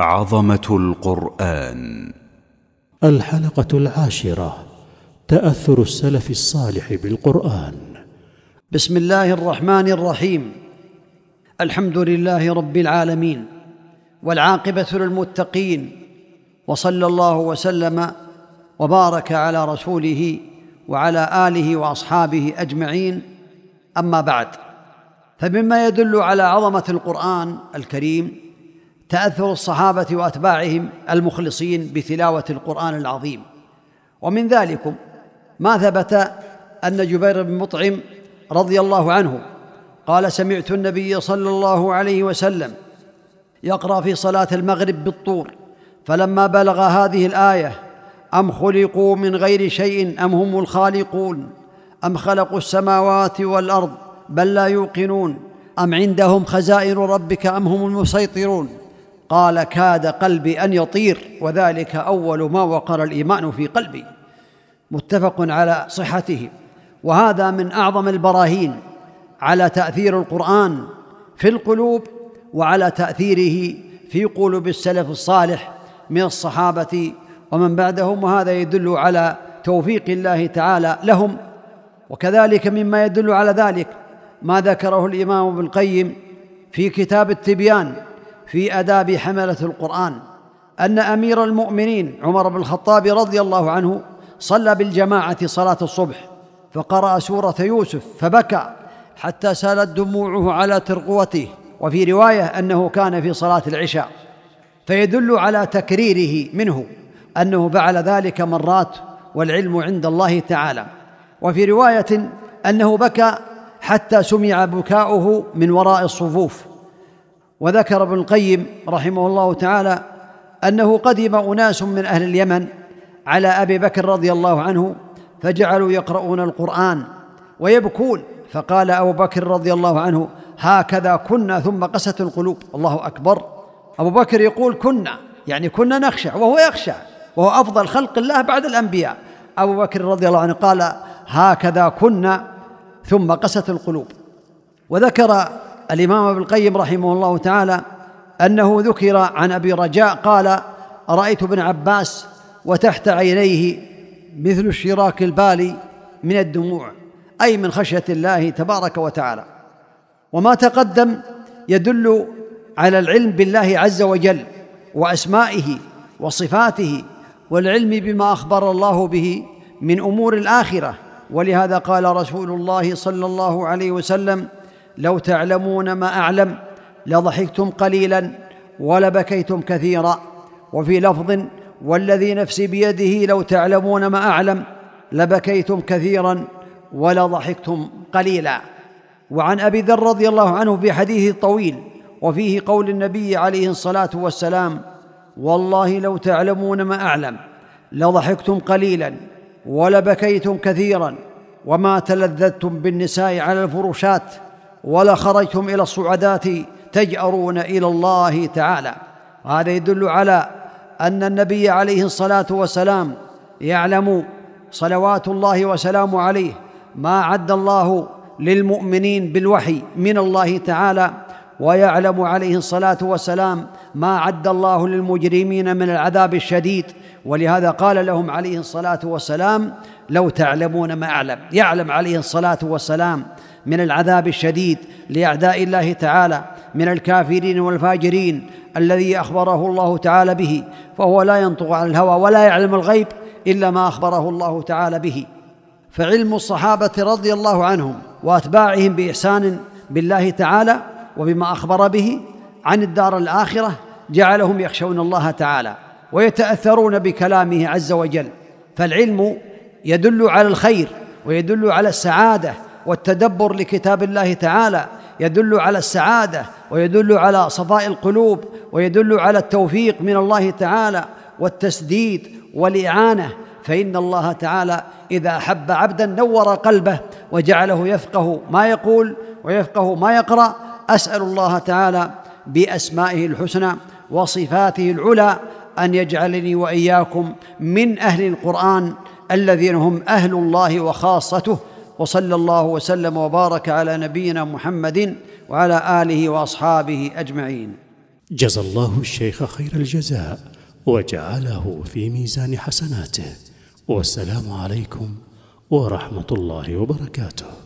عظمة القرآن. الحلقة العاشرة تأثر السلف الصالح بالقرآن. بسم الله الرحمن الرحيم. الحمد لله رب العالمين والعاقبة للمتقين وصلى الله وسلم وبارك على رسوله وعلى آله وأصحابه أجمعين. أما بعد فمما يدل على عظمة القرآن الكريم تأثر الصحابة وأتباعهم المخلصين بتلاوة القرآن العظيم. ومن ذلكم ما ثبت أن جبير بن مطعم رضي الله عنه قال سمعت النبي صلى الله عليه وسلم يقرأ في صلاة المغرب بالطور فلما بلغ هذه الآية أم خلقوا من غير شيء أم هم الخالقون؟ أم خلقوا السماوات والأرض بل لا يوقنون؟ أم عندهم خزائن ربك أم هم المسيطرون؟ قال كاد قلبي أن يطير وذلك أول ما وقر الإيمان في قلبي. متفق على صحته. وهذا من أعظم البراهين على تأثير القرآن في القلوب وعلى تأثيره في قلوب السلف الصالح من الصحابة ومن بعدهم وهذا يدل على توفيق الله تعالى لهم. وكذلك مما يدل على ذلك ما ذكره الإمام ابن القيم في كتاب التبيان في آداب حملة القرآن أن أمير المؤمنين عمر بن الخطاب رضي الله عنه صلى بالجماعة صلاة الصبح فقرأ سورة يوسف فبكى حتى سالت دموعه على ترقوته وفي رواية أنه كان في صلاة العشاء. فيدل على تكريره منه أنه فعل ذلك مرات والعلم عند الله تعالى. وفي رواية أنه بكى حتى سمع بكاؤه من وراء الصفوف. وذكر ابن القيم رحمه الله تعالى أنه قدم أناس من أهل اليمن على أبي بكر رضي الله عنه فجعلوا يقرؤون القرآن ويبكون. فقال أبو بكر رضي الله عنه هكذا كنا ثم قست القلوب. الله أكبر. أبو بكر يقول كنا. يعني كنا نخشع وهو يخشع وهو أفضل خلق الله بعد الأنبياء. أبو بكر رضي الله عنه قال هكذا كنا ثم قست القلوب. وذكر الإمام ابن القيم رحمه الله تعالى أنه ذكر عن أبي رجاء قال رأيت ابن عباس وتحت عينيه مثل الشراك البالي من الدموع أي من خشية الله تبارك وتعالى. وما تقدم يدل على العلم بالله عز وجل وأسمائه وصفاته والعلم بما أخبر الله به من أمور الآخرة. ولهذا قال رسول الله صلى الله عليه وسلم لو تعلمون ما أعلم لضحكتم قليلا ولبكيتم كثيرا. وفي لفظ والذي نفسي بيده لو تعلمون ما أعلم لبكيتم كثيرا ولضحكتم قليلا. وعن أبي ذر رضي الله عنه في حديث طويل وفيه قول النبي عليه الصلاة والسلام والله لو تعلمون ما أعلم لضحكتم قليلا ولبكيتم كثيرا وما تلذذتم بالنساء على الفروشات ولخرجتم إلى الصعدات تجأرون إلى الله تعالى. هذا يدل على أن النبي عليه الصلاة والسلام يعلم صلوات الله وسلامه عليه ما عد الله للمؤمنين بالوحي من الله تعالى ويعلم عليه الصلاة والسلام ما عد الله للمجرمين من العذاب الشديد. ولهذا قال لهم عليه الصلاة والسلام لو تعلمون ما أعلم. يعلم عليه الصلاة والسلام من العذاب الشديد لأعداء الله تعالى من الكافرين والفاجرين الذي أخبره الله تعالى به فهو لا ينطق عن الهوى ولا يعلم الغيب إلا ما أخبره الله تعالى به. فعلم الصحابة رضي الله عنهم وأتباعهم بإحسان بالله تعالى وبما أخبر به عن الدار الآخرة جعلهم يخشون الله تعالى ويتأثرون بكلامه عز وجل. فالعلم يدل على الخير ويدل على السعادة والتدبر لكتاب الله تعالى يدل على السعادة ويدل على صفاء القلوب ويدل على التوفيق من الله تعالى والتسديد والإعانة. فإن الله تعالى إذا أحب عبدا نور قلبه وجعله يفقه ما يقول ويفقه ما يقرأ. أسأل الله تعالى بأسمائه الحسنى وصفاته العلى أن يجعلني وإياكم من أهل القرآن الذين هم أهل الله وخاصته وصلى الله وسلم وبارك على نبينا محمد وعلى آله وأصحابه أجمعين. جزى الله الشيخ خير الجزاء وجعله في ميزان حسناته. والسلام عليكم ورحمة الله وبركاته.